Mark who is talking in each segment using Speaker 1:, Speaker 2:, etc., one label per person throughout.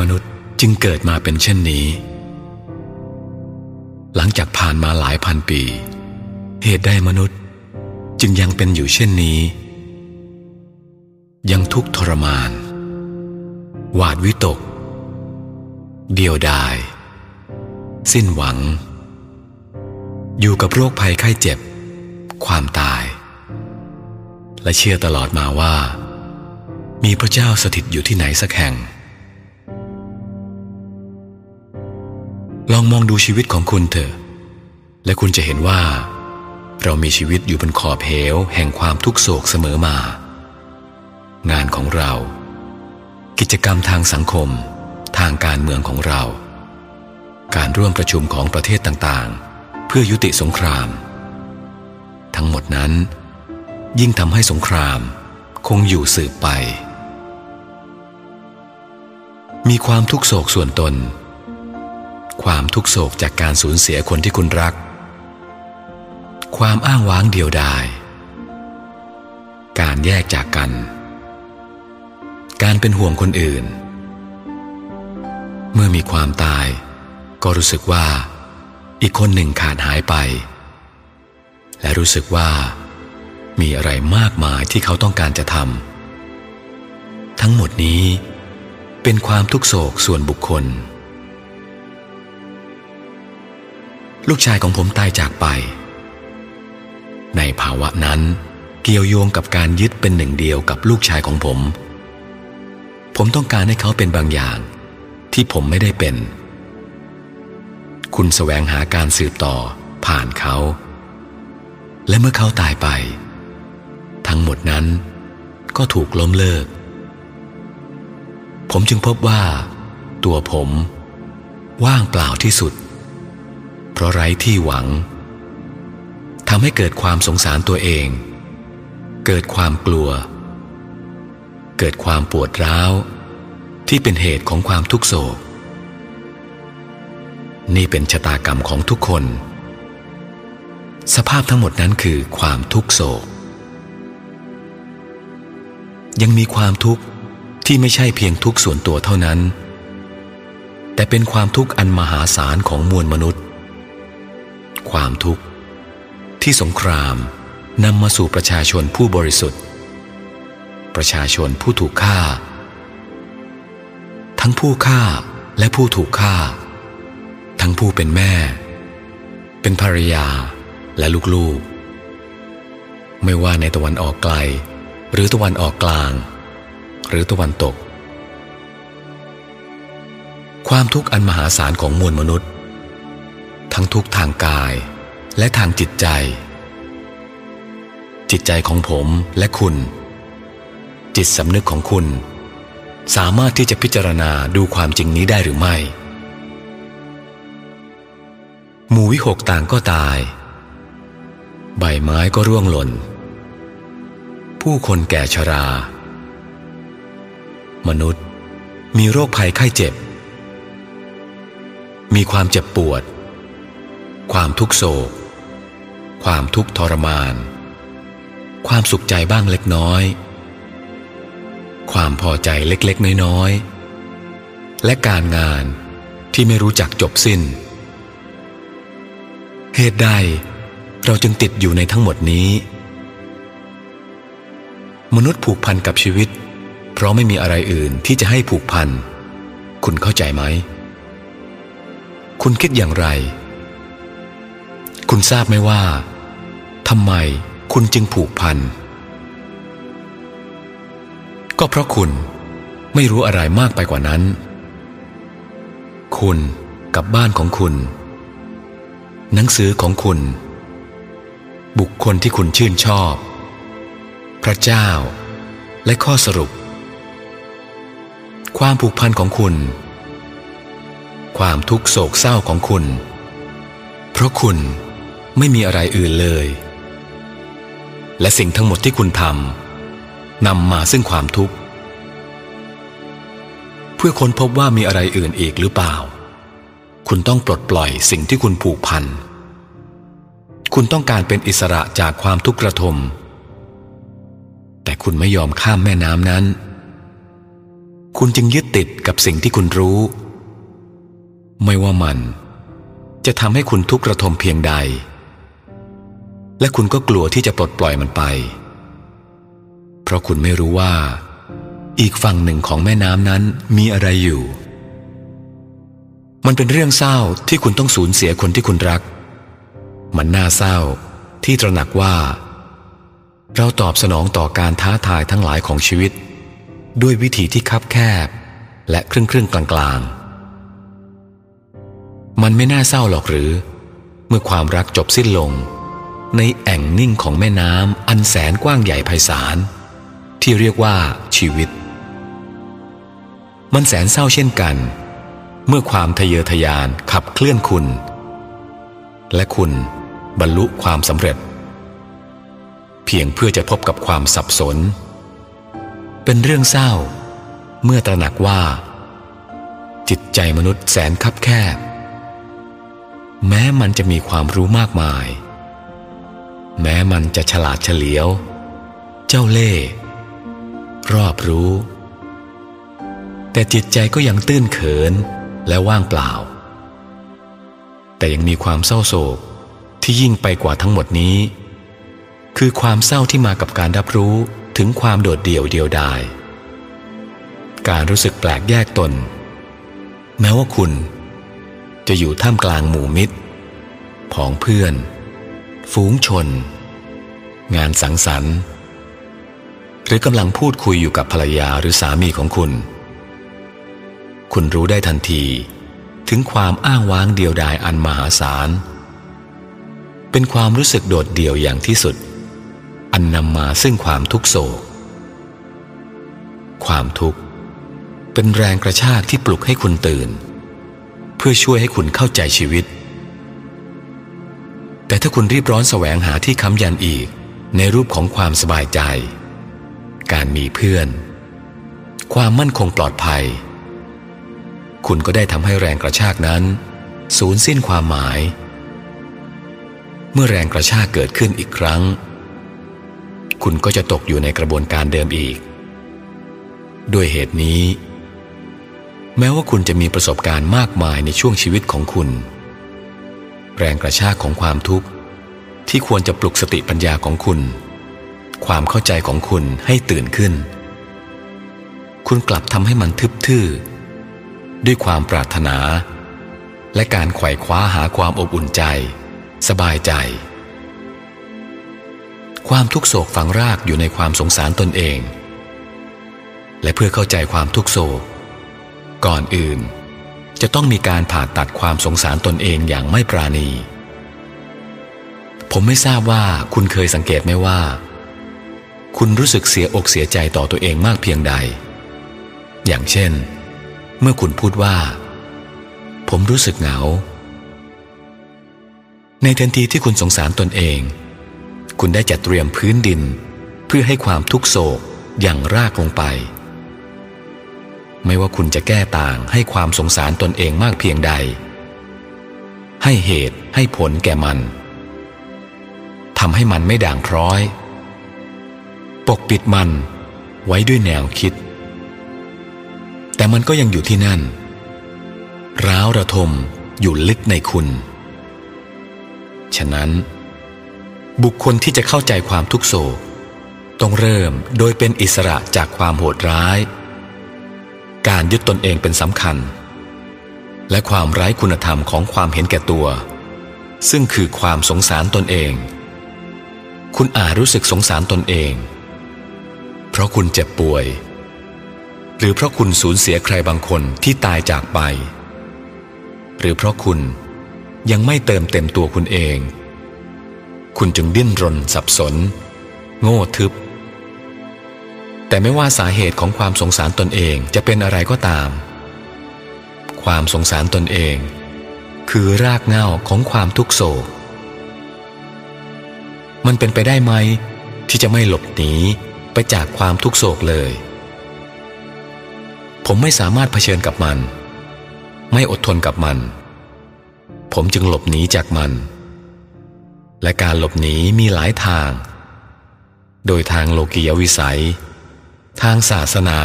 Speaker 1: มนุษย์จึงเกิดมาเป็นเช่นนี้ หลังจากผ่านมาหลายพันปี เหตุใดมนุษย์จึงยังเป็นอยู่เช่นนี้ ยังทุกข์ทรมาน หวาดวิตก เดียวดาย สิ้นหวัง อยู่กับโรคภัยไข้เจ็บ ความตาย และเชื่อตลอดมาว่า มีพระเจ้าสถิตอยู่ที่ไหนสักแห่ง ลองมองดูชีวิตของคุณเถอะ และคุณจะเห็นว่า เรามีชีวิตอยู่บนขอบเหวแห่งความทุกโศกเสมอมา งานของเรา กิจกรรมทางสังคม ทางการเมืองของเรา การร่วมประชุมของประเทศต่างๆ เพื่อยุติสงคราม ทั้งหมดนั้น ยิ่งทำให้สงครามคงอยู่สืบไป มีความทุกโศกส่วนตน ความทุกโศกจากการสูญเสียคนที่คุณรัก ความอ้างว้างเดียวดาย การแยกจากกัน การเป็นห่วงคนอื่น เมื่อมีความตาย ก็รู้สึกว่า อีกคนหนึ่งขาดหายไป และรู้สึกว่า มีอะไรมากมายที่เขาต้องการจะทำทั้งหมดนี้เป็นความทุกโศกส่วนบุคคล ลูกชายของผมตายจากไป ในภาวะนั้นเกี่ยวโยงกับการยึดเป็นหนึ่งเดียวกับลูกชายของผม ผมต้องการให้เขาเป็นบางอย่าง ที่ผมไม่ได้เป็น คุณแสวงหาการสืบต่อผ่านเขา และเมื่อเขาตายไป ทั้งหมดนั้นก็ถูกล้มเลิก ผมจึงพบว่า ตัวผมว่างเปล่าที่สุด ราะไร้ที่หวังทำให้เกิดความสงสารตัวเอง เกิดความกลัว เกิดความปวดร้าว ที่เป็นเหตุของความทุกโศก นี่เป็นชะตากรรมของทุกคน สภาพทั้งหมดนั้นคือความทุกโศก ยังมีความทุกข์ที่ไม่ใช่เพียงทุกส่วนตัวเท่านั้น แต่เป็นความทุกข์อันมหาศาลของมวลมนุษย์ ความทุกข์ ที่สงครามนำมาสู่ประชาชนผู้บริสุทธิ์ ประชาชนผู้ถูกฆ่า ทั้งผู้ฆ่าและผู้ถูกฆ่า ทั้งผู้เป็นแม่ เป็นภรรยาและลูกๆ ไม่ว่าในตะวันออกไกล หรือตะวันออกกลาง หรือตะวันตก ความทุกข์อันมหาศาลของมวลมนุษย์ ทั้งทุกทางกาย และทางจิตใจ จิตใจของผมและคุณ จิตสำนึกของคุณ สามารถที่จะพิจารณาดูความจริงนี้ได้หรือไม่ หมู่วิหกต่างก็ตาย ใบไม้ก็ร่วงหล่น ผู้คนแก่ชรา มนุษย์มีโรคภัยไข้เจ็บ มีความเจ็บปวด ความทุกโศก ความทุกทรมาน ความสุขใจบ้างเล็กน้อย ความพอใจเล็กๆน้อยๆ และการงานที่ไม่รู้จักจบสิ้น เหตุใดเราจึงติดอยู่ในทั้งหมดนี้ มนุษย์ผูกพันกับชีวิต เพราะไม่มีอะไรอื่นที่จะให้ผูกพัน คุณเข้าใจไหม คุณคิดอย่างไร คุณทราบไหมว่าทำไมคุณจึงผูกพัน ก็เพราะคุณไม่รู้อะไรมากไปกว่านั้น คุณกับบ้านของคุณ หนังสือของคุณ บุคคลที่คุณชื่นชอบ พระเจ้า และข้อสรุป ความผูกพันของคุณ ความทุกโศกเศร้าของคุณ เพราะคุณ ไม่มีอะไรอื่นเลย และสิ่งทั้งหมดที่คุณทำนำมาซึ่งความทุกข์ เพื่อค้นพบว่ามีอะไรอื่นอีกหรือเปล่า คุณต้องปลดปล่อยสิ่งที่คุณผูกพัน คุณต้องการเป็นอิสระจากความทุกข์กระทม แต่คุณไม่ยอมข้ามแม่น้ำนั้น คุณจึงยึดติดกับสิ่งที่คุณรู้ ไม่ว่ามันจะทำให้คุณทุกข์กระทมเพียงใด และคุณก็กลัวที่จะปลดปล่อยมันไป เพราะคุณไม่รู้ว่า อีกฝั่งหนึ่งของแม่น้ำนั้นมีอะไรอยู่ มันเป็นเรื่องเศร้าที่คุณต้องสูญเสียคนที่คุณรัก มันน่าเศร้าที่ตระหนักว่า เราตอบสนองต่อการท้าทายทั้งหลายของชีวิต ด้วยวิธีที่คับแคบ และครึ่งครึ่งกลางกลางมันไม่น่าเศร้าหรอกหรือ เมื่อความรักจบสิ้นลง ในแอ่งนิ่งของแม่น้ำอันแสนกว้างใหญ่ไพศาลที่เรียกว่าชีวิต มันแสนเศร้าเช่นกัน เมื่อความทะเยอทะยานขับเคลื่อนคุณ และคุณบรรลุความสำเร็จ เพียงเพื่อจะพบกับความสับสน เป็นเรื่องเศร้า เมื่อตระหนักว่า จิตใจมนุษย์แสนคับแคบ แม้มันจะมีความรู้มากมาย แม้มันจะฉลาดเฉลียว เจ้าเล่ห์รอบรู้ แต่จิตใจก็ยังตื้นเขินและว่างเปล่า แต่ยังมีความเศร้าโศกที่ยิ่งไปกว่าทั้งหมดนี้ คือความเศร้าที่มากับการรับรู้ถึงความโดดเดี่ยวเดียวดาย การรู้สึกแปลกแยกตน แม้ว่าคุณ จะอยู่ท่ามกลางหมู่มิตรผองเพื่อน ฝูงชน งานสังสรรค์ หรือกำลังพูดคุยอยู่กับภรรยาหรือสามีของคุณ คุณรู้ได้ทันทีถึงความอ้างว้างเดียวดายอันมหาศาล เป็นความรู้สึกโดดเดี่ยวอย่างที่สุด อันนำมาซึ่งความทุกโศก ความทุกข์ เป็นแรงกระชากที่ปลุกให้คุณตื่น เพื่อช่วยให้คุณเข้าใจชีวิต แต่ถ้าคุณรีบร้อนแสวงหาที่ค้ำยันอีก ในรูปของความสบายใจ การมีเพื่อน ความมั่นคงปลอดภัย คุณก็ได้ทำให้แรงกระชากนั้น สูญสิ้นความหมาย เมื่อแรงกระชากเกิดขึ้นอีกครั้ง คุณก็จะตกอยู่ในกระบวนการเดิมอีก ด้วยเหตุนี้ แม้ว่าคุณจะมีประสบการณ์มากมายในช่วงชีวิตของคุณ แรงกระชากของความทุกข์ ที่ควรจะปลุกสติปัญญาของคุณ ความเข้าใจของคุณให้ตื่นขึ้น คุณกลับทำให้มันทึบทื่อ ด้วยความปรารถนา และการไขว่คว้าหาความอบอุ่นใจ สบายใจ ความทุกโศกฝังรากอยู่ในความสงสารตนเอง และเพื่อเข้าใจความทุกโศก ก่อนอื่น จะต้องมีการผ่าตัดความสงสารตนเองอย่างไม่ปราณี ผมไม่ทราบว่าคุณเคยสังเกตไหมว่า คุณรู้สึกเสียอกเสียใจต่อตัวเองมากเพียงใด อย่างเช่น เมื่อคุณพูดว่า ผมรู้สึกเหงา ในทันทีที่คุณสงสารตนเอง คุณได้จัดเตรียมพื้นดิน เพื่อให้ความทุกโศกอย่างรากลงไป ไม่ว่าคุณจะแก้ต่างให้ความสงสารตนเองมากเพียงใด ให้เหตุให้ผลแก่มันทำให้มันไม่ด่างพร้อย ปกปิดมันไว้ด้วยแนวคิด แต่มันก็ยังอยู่ที่นั่น ร้าวระทมอยู่ลึกในคุณ ฉะนั้น บุคคลที่จะเข้าใจความทุกโศก ต้องเริ่มโดยเป็นอิสระจากความโหดร้าย การยึดตนเองเป็นสำคัญ และความไร้คุณธรรมของความเห็นแก่ตัว ซึ่งคือความสงสารตนเอง คุณอาจรู้สึกสงสารตนเอง เพราะคุณเจ็บป่วย หรือเพราะคุณสูญเสียใครบางคนที่ตายจากไป หรือเพราะคุณยังไม่เติมเต็มตัวคุณเอง คุณจึงดิ้นรนสับสน โง่ทึบ แต่ไม่ว่าสาเหตุของความสงสารตนเองจะเป็นอะไรก็ตาม ความสงสารตนเอง คือรากเหง้าของความทุกโศก มันเป็นไปได้ไหม ที่จะไม่หลบหนีไปจากความทุกโศกเลย ผมไม่สามารถเผชิญกับมัน ไม่อดทนกับมัน ผมจึงหลบหนีจากมัน และการหลบหนีมีหลายทาง โดยทางโลกียวิสัย ทางศาสนา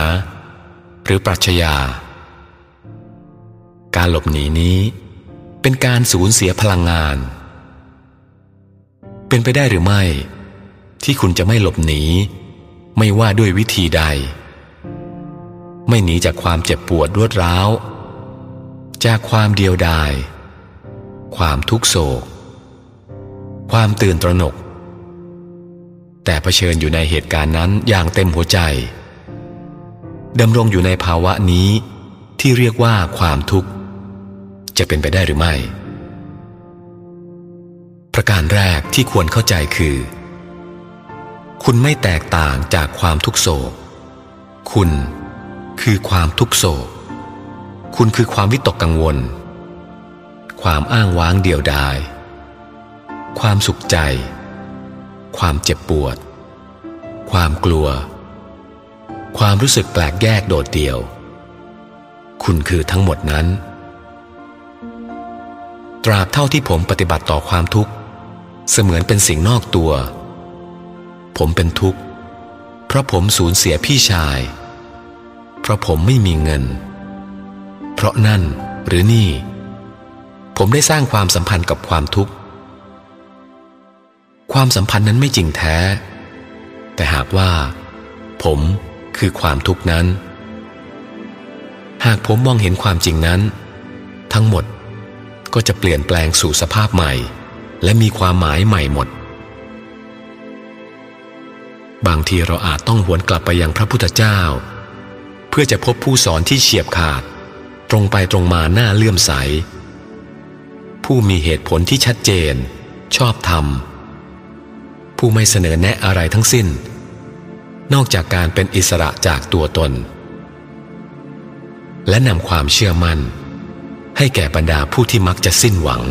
Speaker 1: หรือปรัชญา การหลบหนีนี้เป็นการสูญเสียพลังงาน เป็นไปได้หรือไม่ ที่คุณจะไม่หลบหนี ไม่ว่าด้วยวิธีใด ไม่หนีจากความเจ็บปวดรวดร้าว จากความเดียวดาย ความทุกโศก ความตื่นตระหนก แต่เผชิญอยู่ในเหตุการณ์นั้นอย่างเต็มหัวใจดำรงอยู่ในภาวะนี้ที่เรียกว่าความทุกข์ จะเป็นไปได้หรือไม่ ประการแรกที่ควรเข้าใจคือ คุณไม่แตกต่างจากความทุกโศก คุณคือความทุกโศก คุณคือความวิตกกังวล ความอ้างว้างเดียวดาย ความสุขใจ ความเจ็บปวด ความกลัว ความรู้สึกแปลกแยกโดดเดี่ยว คุณคือทั้งหมดนั้น ตราบเท่าที่ผมปฏิบัติต่อความทุกข์ เสมือนเป็นสิ่งนอกตัว ผมเป็นทุกข์ เพราะผมสูญเสียพี่ชาย เพราะผมไม่มีเงิน เพราะนั่นหรือนี่ ผมได้สร้างความสัมพันธ์กับความทุกข์ ความสัมพันธ์นั้นไม่จริงแท้ แต่หากว่า ผมคือความทุกข์นั้น หากผมมองเห็นความจริงนั้น ทั้งหมดก็จะเปลี่ยนแปลงสู่สภาพใหม่ และมีความหมายใหม่หมด บางทีเราอาจต้องหวนกลับไปยังพระพุทธเจ้า เพื่อจะพบผู้สอนที่เฉียบขาด ตรงไปตรงมาหน้าเลื่อมใส ผู้มีเหตุผลที่ชัดเจน ชอบธรรม ผู้ไม่เสนอแนะอะไรทั้งสิ้น นอกจากการเป็นอิสระจากตัวตน และนำความเชื่อมั่น ให้แก่บรรดาผู้ที่มักจะสิ้นหวัง